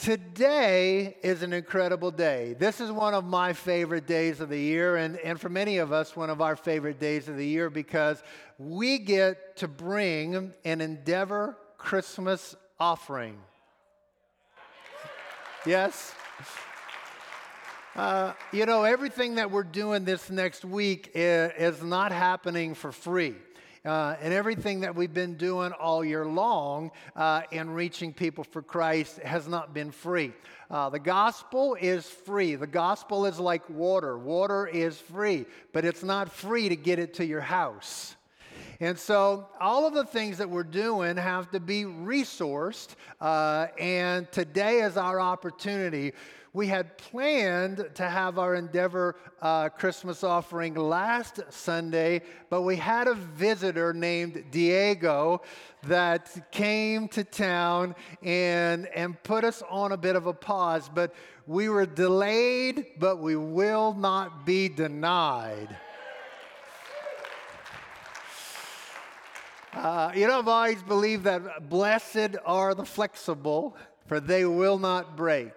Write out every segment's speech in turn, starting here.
Today is an incredible day. This is one of my favorite days of the year, and, and for many of us, one of our favorite days of the year because we get to bring an Endeavor Christmas offering. Yes? Uh, you know, everything that we're doing this next week is, is not happening for free uh, and everything that we've been doing all year long uh, in reaching people for Christ has not been free. Uh, the gospel is free. The gospel is like water. Water is free, but it's not free to get it to your house. And so, all of the things that we're doing have to be resourced. Uh, and today is our opportunity we had planned to have our Endeavor uh, Christmas offering last Sunday, but we had a visitor named Diego that came to town and, and put us on a bit of a pause. But we were delayed, but we will not be denied. Uh, you know, I've always believed that blessed are the flexible, for they will not break.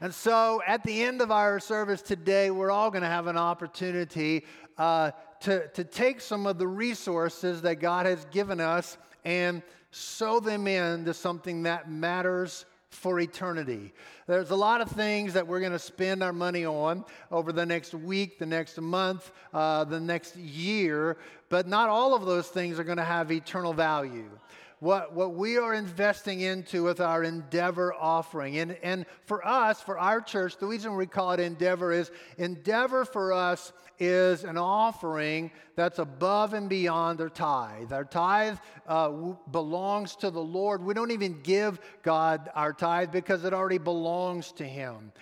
And so at the end of our service today, we're all going to have an opportunity uh, to, to take some of the resources that God has given us and sow them into something that matters for eternity. There's a lot of things that we're going to spend our money on over the next week, the next month, uh, the next year, but not all of those things are going to have eternal value what, what we are investing into with our endeavor offering. And, and for us, for our church, the reason we call it endeavor is endeavor for us is an offering that's above and beyond our tithe. Our tithe uh, belongs to the Lord. We don't even give God our tithe because it already belongs to Him.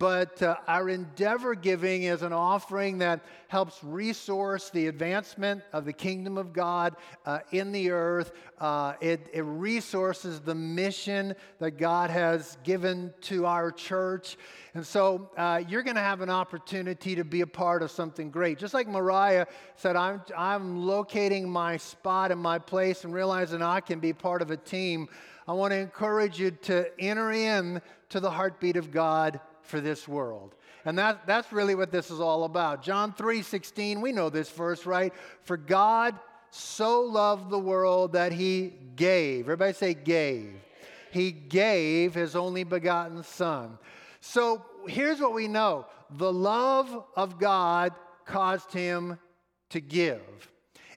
But uh, our endeavor giving is an offering that helps resource the advancement of the kingdom of God uh, in the earth. Uh, it, it, resources the mission that God has given to our church. And so uh, you're going to have an opportunity to be a part of something great. Just like Mariah said, I'm, I'm locating my spot and my place and realizing I can be part of a team. I want to encourage you to enter in to the heartbeat of God for this world. And that, that's really what this is all about. John 3 16, we know this verse, right? For God so loved the world that he gave. Everybody say, gave. He gave his only begotten Son. So here's what we know the love of God caused him to give,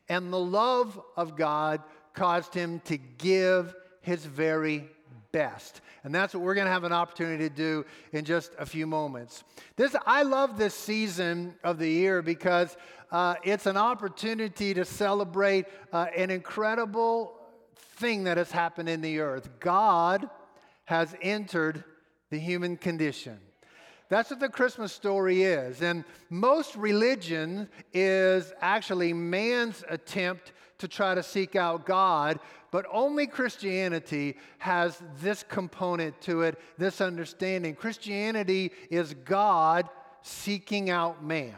and the love of God caused him to give his very best. And that's what we're going to have an opportunity to do in just a few moments. This, I love this season of the year because uh, it's an opportunity to celebrate uh, an incredible thing that has happened in the earth. God has entered the human condition. That's what the Christmas story is. And most religion is actually man's attempt to try to seek out God, but only Christianity has this component to it, this understanding. Christianity is God seeking out man.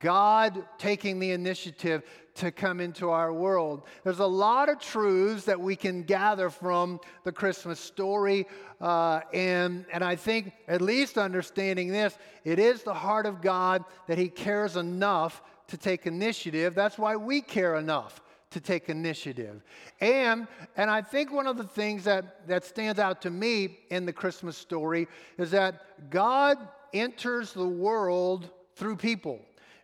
God taking the initiative to come into our world. There's a lot of truths that we can gather from the Christmas story. Uh, and, and I think, at least understanding this, it is the heart of God that He cares enough to take initiative. That's why we care enough to take initiative. And, and I think one of the things that, that stands out to me in the Christmas story is that God enters the world through people.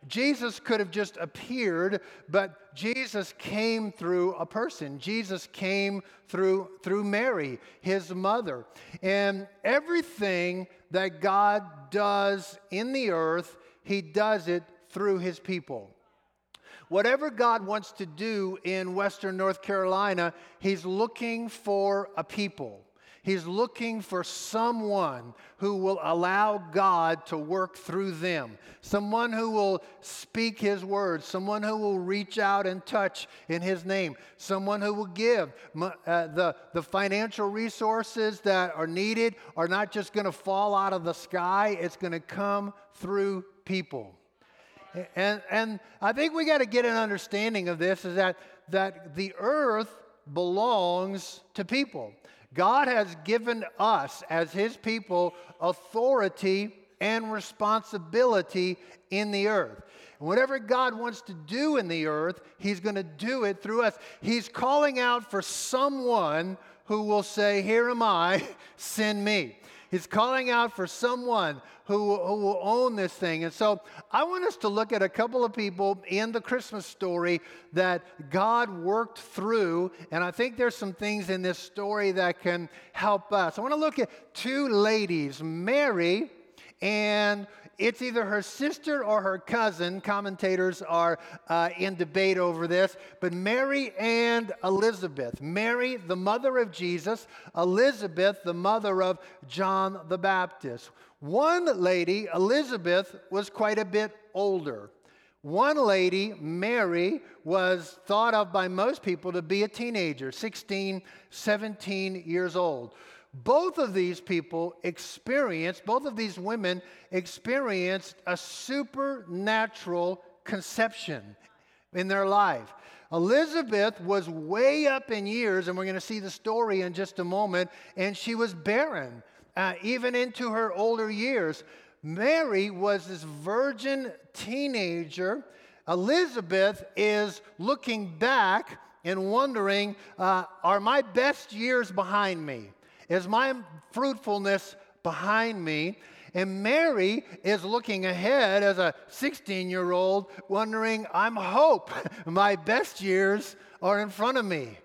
Jesus could have just appeared, but Jesus came through a person. Jesus came through, through Mary, his mother. And everything that God does in the earth, he does it through his people. Whatever God wants to do in Western North Carolina, He's looking for a people. He's looking for someone who will allow God to work through them, someone who will speak His words, someone who will reach out and touch in His name, someone who will give. Uh, the, the financial resources that are needed are not just going to fall out of the sky, it's going to come through people. And, and I think we got to get an understanding of this is that, that the earth belongs to people. God has given us, as His people, authority and responsibility in the earth. And whatever God wants to do in the earth, He's going to do it through us. He's calling out for someone who will say, Here am I, send me. He's calling out for someone who, who will own this thing. And so I want us to look at a couple of people in the Christmas story that God worked through. And I think there's some things in this story that can help us. I want to look at two ladies, Mary and it's either her sister or her cousin. Commentators are uh, in debate over this. But Mary and Elizabeth. Mary, the mother of Jesus, Elizabeth, the mother of John the Baptist. One lady, Elizabeth, was quite a bit older. One lady, Mary, was thought of by most people to be a teenager, 16, 17 years old. Both of these people experienced, both of these women experienced a supernatural conception in their life. Elizabeth was way up in years, and we're going to see the story in just a moment, and she was barren, uh, even into her older years. Mary was this virgin teenager. Elizabeth is looking back and wondering, uh, are my best years behind me? Is my fruitfulness behind me? And Mary is looking ahead as a 16 year old, wondering, I'm hope. My best years are in front of me.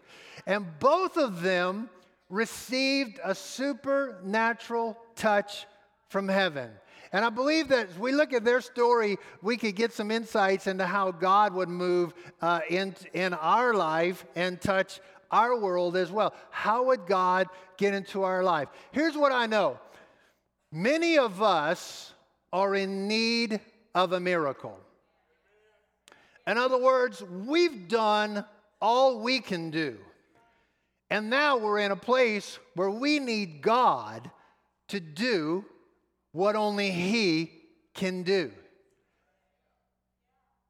And both of them received a supernatural touch from heaven. And I believe that as we look at their story, we could get some insights into how God would move uh, in, in our life and touch our world as well. How would God get into our life? Here's what I know many of us are in need of a miracle. In other words, we've done all we can do. And now we're in a place where we need God to do what only He can do.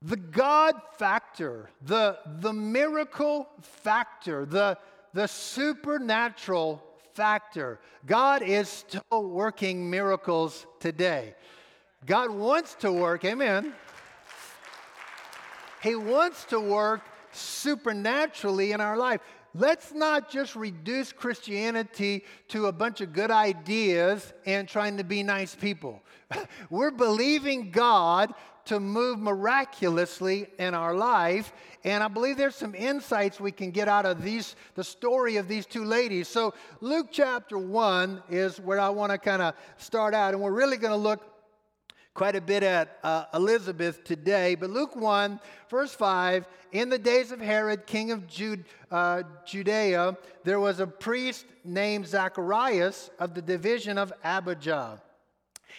The God factor, the, the miracle factor, the, the supernatural factor. God is still working miracles today. God wants to work, amen. He wants to work supernaturally in our life. Let's not just reduce Christianity to a bunch of good ideas and trying to be nice people. We're believing God to move miraculously in our life. And I believe there's some insights we can get out of these, the story of these two ladies. So, Luke chapter 1 is where I want to kind of start out. And we're really going to look quite a bit at uh, Elizabeth today. But Luke 1, verse 5 In the days of Herod, king of Jude, uh, Judea, there was a priest named Zacharias of the division of Abijah.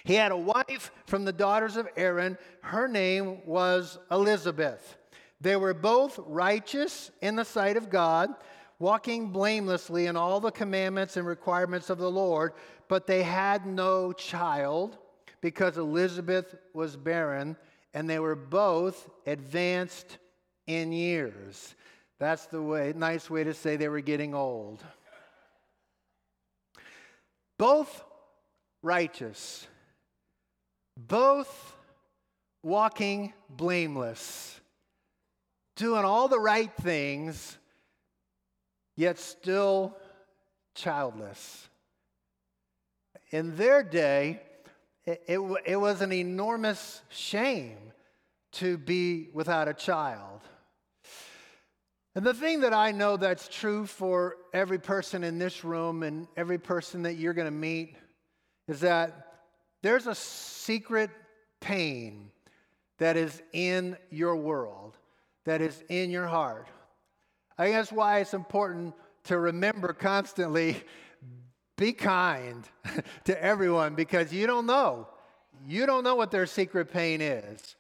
He had a wife from the daughters of Aaron. Her name was Elizabeth. They were both righteous in the sight of God, walking blamelessly in all the commandments and requirements of the Lord, but they had no child because Elizabeth was barren, and they were both advanced in years. That's the way, nice way to say they were getting old. Both righteous both walking blameless, doing all the right things, yet still childless. In their day, it, it, it, was an enormous shame to be without a child. And the thing that I know that's true for every person in this room and every person that you're going to meet is that there's a secret pain that is in your world, that is in your heart. I that's why it's important to remember constantly be kind to everyone because you don't know. You don't know what their secret pain is.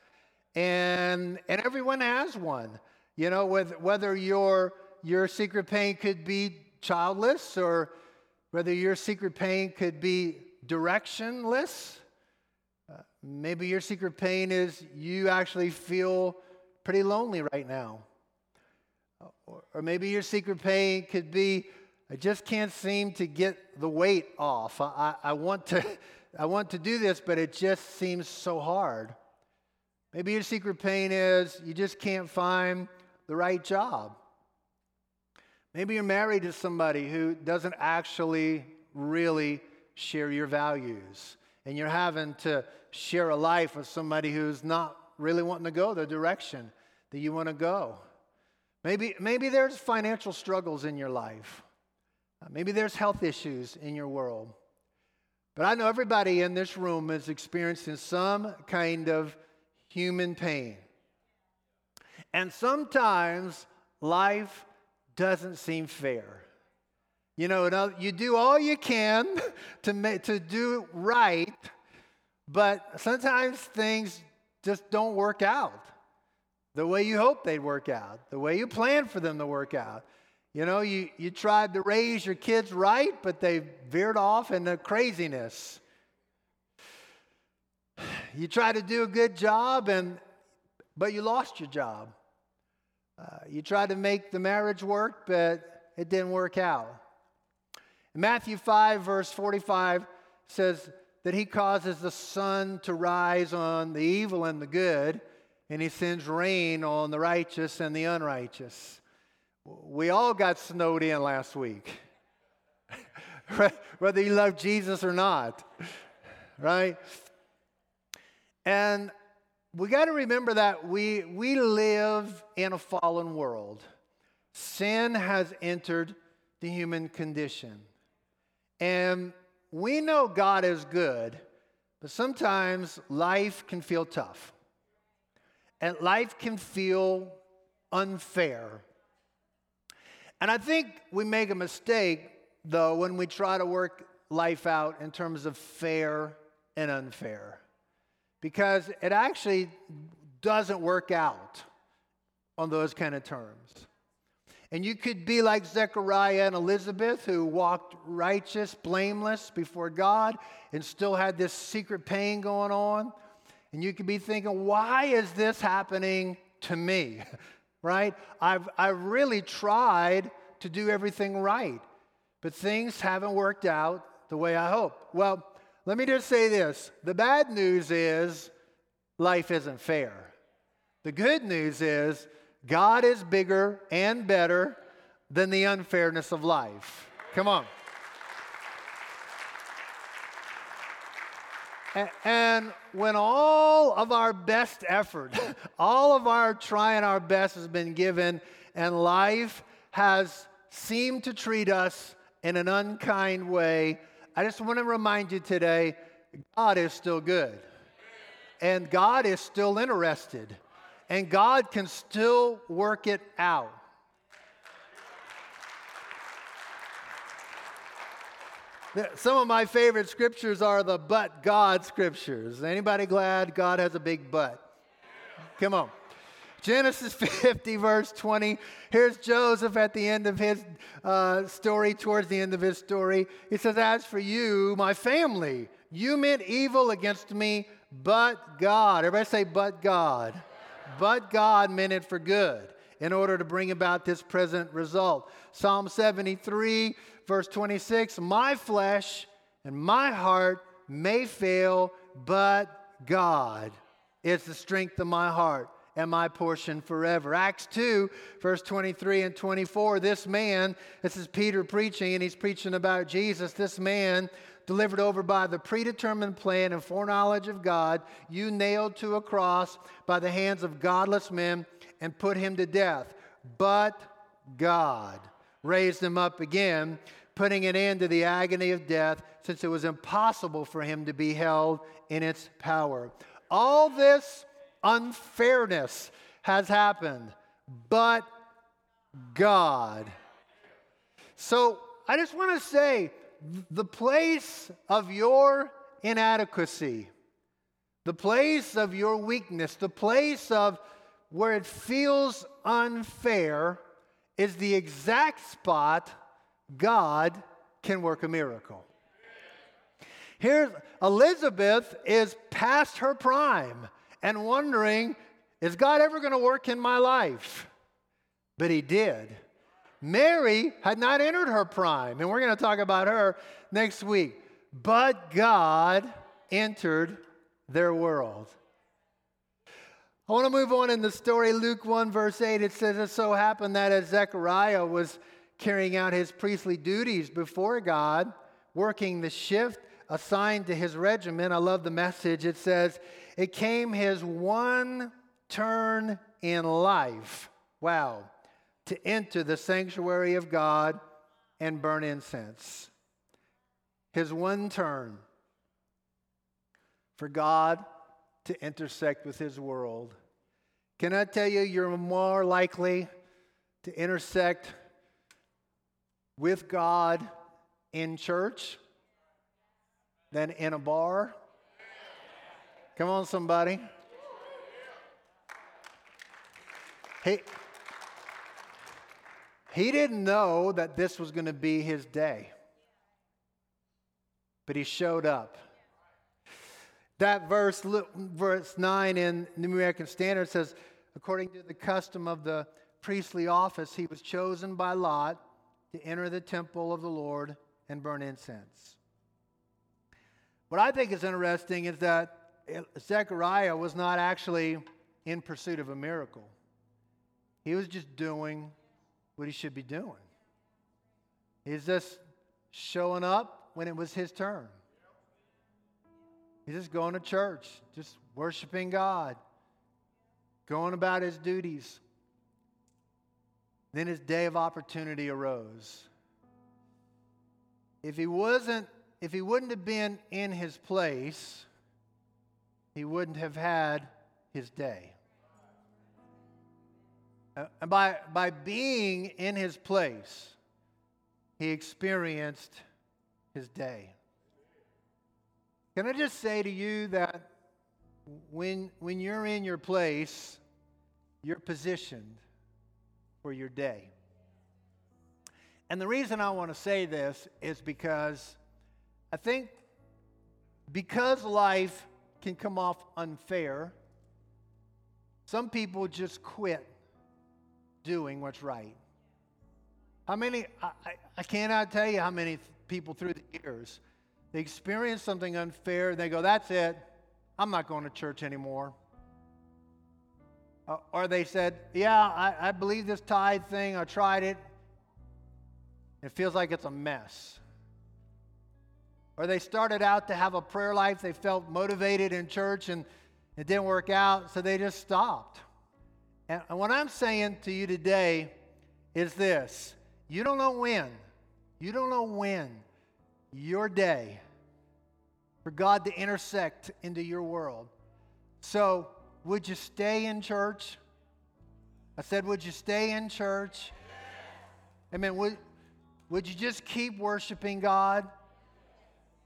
And, and everyone has one. You know, with, whether your, your secret pain could be childless or whether your secret pain could be directionless. Uh, maybe your secret pain is you actually feel pretty lonely right now. Or, or maybe your secret pain could be I just can't seem to get the weight off. I, I, I, want to, I want to do this, but it just seems so hard. Maybe your secret pain is you just can't find the right job. Maybe you're married to somebody who doesn't actually really share your values, and you're having to share a life with somebody who's not really wanting to go the direction that you want to go. Maybe, maybe there's financial struggles in your life. Uh, maybe there's health issues in your world. But I know everybody in this room is experiencing some kind of human pain. And sometimes life doesn't seem fair. You know, you do all you can to, make, to do it right, but sometimes things just don't work out the way you hope they'd work out, the way you planned for them to work out. You know, you, you tried to raise your kids right, but they veered off into craziness. You tried to do a good job, and but you lost your job. Uh, you tried to make the marriage work, but it didn't work out. Matthew 5, verse 45 says that he causes the sun to rise on the evil and the good, and he sends rain on the righteous and the unrighteous. We all got snowed in last week, whether you love Jesus or not, right? And we got to remember that we, we live in a fallen world. Sin has entered the human condition. And we know God is good, but sometimes life can feel tough. And life can feel unfair. And I think we make a mistake, though, when we try to work life out in terms of fair and unfair, because it actually doesn't work out on those kind of terms. And you could be like Zechariah and Elizabeth, who walked righteous, blameless before God, and still had this secret pain going on. And you could be thinking, why is this happening to me? right? I've, I've really tried to do everything right, but things haven't worked out the way I hope. Well, let me just say this the bad news is life isn't fair. The good news is God is bigger and better than the unfairness of life. Come on. And when all of our best effort, all of our trying our best has been given, and life has seemed to treat us in an unkind way, I just want to remind you today God is still good. And God is still interested. And God can still work it out. Some of my favorite scriptures are the but God scriptures. Anybody glad God has a big butt? Come on. Genesis 50, verse 20. Here's Joseph at the end of his uh, story, towards the end of his story. He says, As for you, my family, you meant evil against me, but God. Everybody say, but God. But God meant it for good in order to bring about this present result. Psalm 73, verse 26 My flesh and my heart may fail, but God is the strength of my heart and my portion forever. Acts 2, verse 23 and 24. This man, this is Peter preaching, and he's preaching about Jesus. This man, delivered over by the predetermined plan and foreknowledge of God, you nailed to a cross by the hands of godless men and put him to death. But God raised him up again, putting an end to the agony of death, since it was impossible for him to be held in its power. All this unfairness has happened, but God. So I just want to say the place of your inadequacy, the place of your weakness, the place of where it feels unfair is the exact spot God can work a miracle. Here, Elizabeth is past her prime and wondering, is God ever going to work in my life? But He did. Mary had not entered her prime, and we're going to talk about her next week. But God entered their world. I want to move on in the story. Luke 1, verse 8, it says, It so happened that as Zechariah was carrying out his priestly duties before God, working the shift assigned to his regiment, I love the message. It says, It came his one turn in life. Wow. To enter the sanctuary of God and burn incense. His one turn for God to intersect with his world. Can I tell you, you're more likely to intersect with God in church than in a bar? Come on, somebody. He, he didn't know that this was going to be his day, but he showed up. That verse, verse 9 in the American Standard says, according to the custom of the priestly office, he was chosen by Lot to enter the temple of the Lord and burn incense. What I think is interesting is that Zechariah was not actually in pursuit of a miracle. He was just doing what he should be doing. He's just showing up when it was his turn. He's just going to church, just worshiping God, going about his duties. Then his day of opportunity arose. If he wasn't, if he wouldn't have been in his place, he wouldn't have had his day. Uh, and by, by being in his place, he experienced his day. Can I just say to you that when, when you're in your place, you're positioned for your day. And the reason I want to say this is because I think because life can come off unfair, some people just quit doing what's right. How many, I, I cannot tell you how many people through the years, they experience something unfair and they go, that's it, I'm not going to church anymore. Uh, or they said, yeah, I, I believe this tithe thing, I tried it, it feels like it's a mess. Or they started out to have a prayer life, they felt motivated in church and it didn't work out, so they just stopped. And what I'm saying to you today is this you don't know when, you don't know when your day for God to intersect into your world. So, would you stay in church? I said, would you stay in church? Amen. Would, would you just keep worshiping God?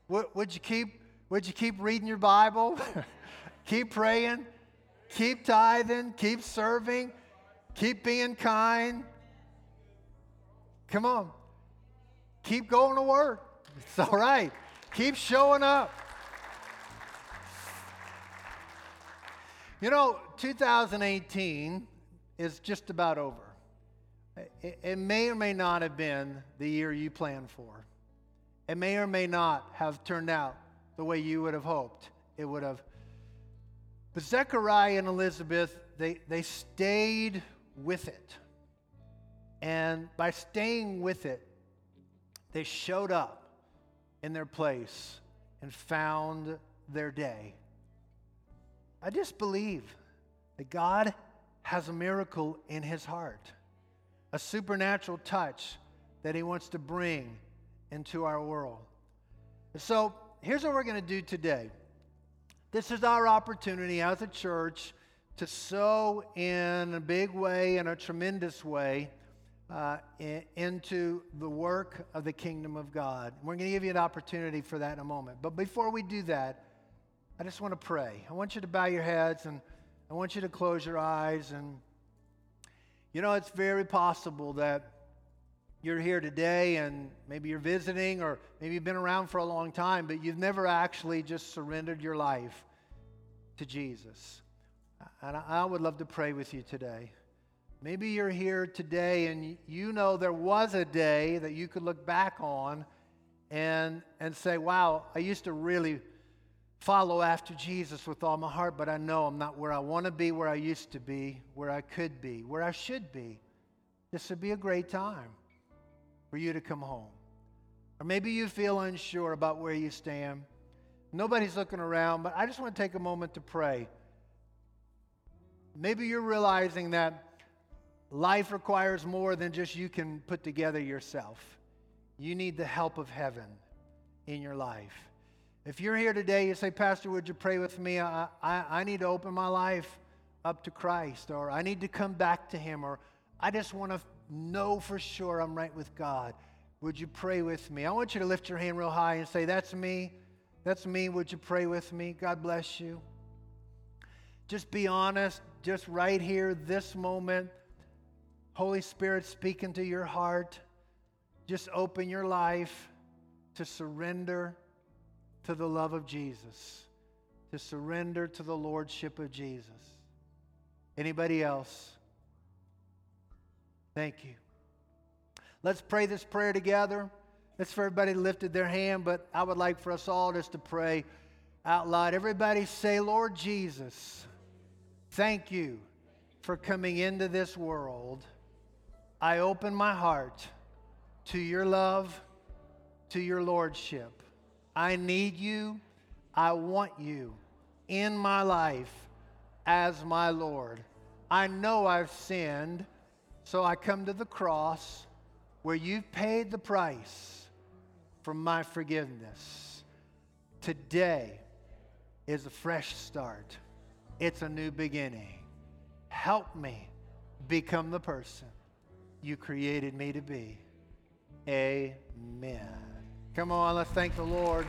Would, would you keep would you keep reading your Bible? keep praying? Keep tithing, keep serving, keep being kind. Come on. Keep going to work. It's all right. Keep showing up. You know, 2018 is just about over. It, it, may or may not have been the year you planned for. It may or may not have turned out the way you would have hoped it would have but Zechariah and Elizabeth, they, they stayed with it. And by staying with it, they showed up in their place and found their day. I just believe that God has a miracle in his heart, a supernatural touch that he wants to bring into our world. So here's what we're going to do today. This is our opportunity as a church to sow in a big way, in a tremendous way, uh, in, into the work of the kingdom of God. We're going to give you an opportunity for that in a moment. But before we do that, I just want to pray. I want you to bow your heads and I want you to close your eyes. And, you know, it's very possible that you're here today and maybe you're visiting or maybe you've been around for a long time, but you've never actually just surrendered your life to Jesus. And I would love to pray with you today. Maybe you're here today and you know there was a day that you could look back on and, and say, wow, I used to really follow after Jesus with all my heart, but I know I'm not where I want to be, where I used to be, where I could be, where I should be. This would be a great time for you to come home. Or maybe you feel unsure about where you stand. Nobody's looking around, but I just want to take a moment to pray. Maybe you're realizing that life requires more than just you can put together yourself. You need the help of heaven in your life. If you're here today, you say, Pastor, would you pray with me? I, I, I need to open my life up to Christ, or I need to come back to Him, or I just want to know for sure I'm right with God. Would you pray with me? I want you to lift your hand real high and say, That's me. That's me. Would you pray with me? God bless you. Just be honest, just right here, this moment. Holy Spirit speaking to your heart. Just open your life to surrender to the love of Jesus, to surrender to the lordship of Jesus. Anybody else? Thank you. Let's pray this prayer together. It's for everybody lifted their hand, but I would like for us all just to pray out loud. Everybody say, Lord Jesus, thank you for coming into this world. I open my heart to your love, to your lordship. I need you. I want you in my life as my Lord. I know I've sinned, so I come to the cross where you've paid the price for my forgiveness. Today is a fresh start, it's a new beginning. Help me become the person you created me to be. Amen. Come on, let's thank the Lord.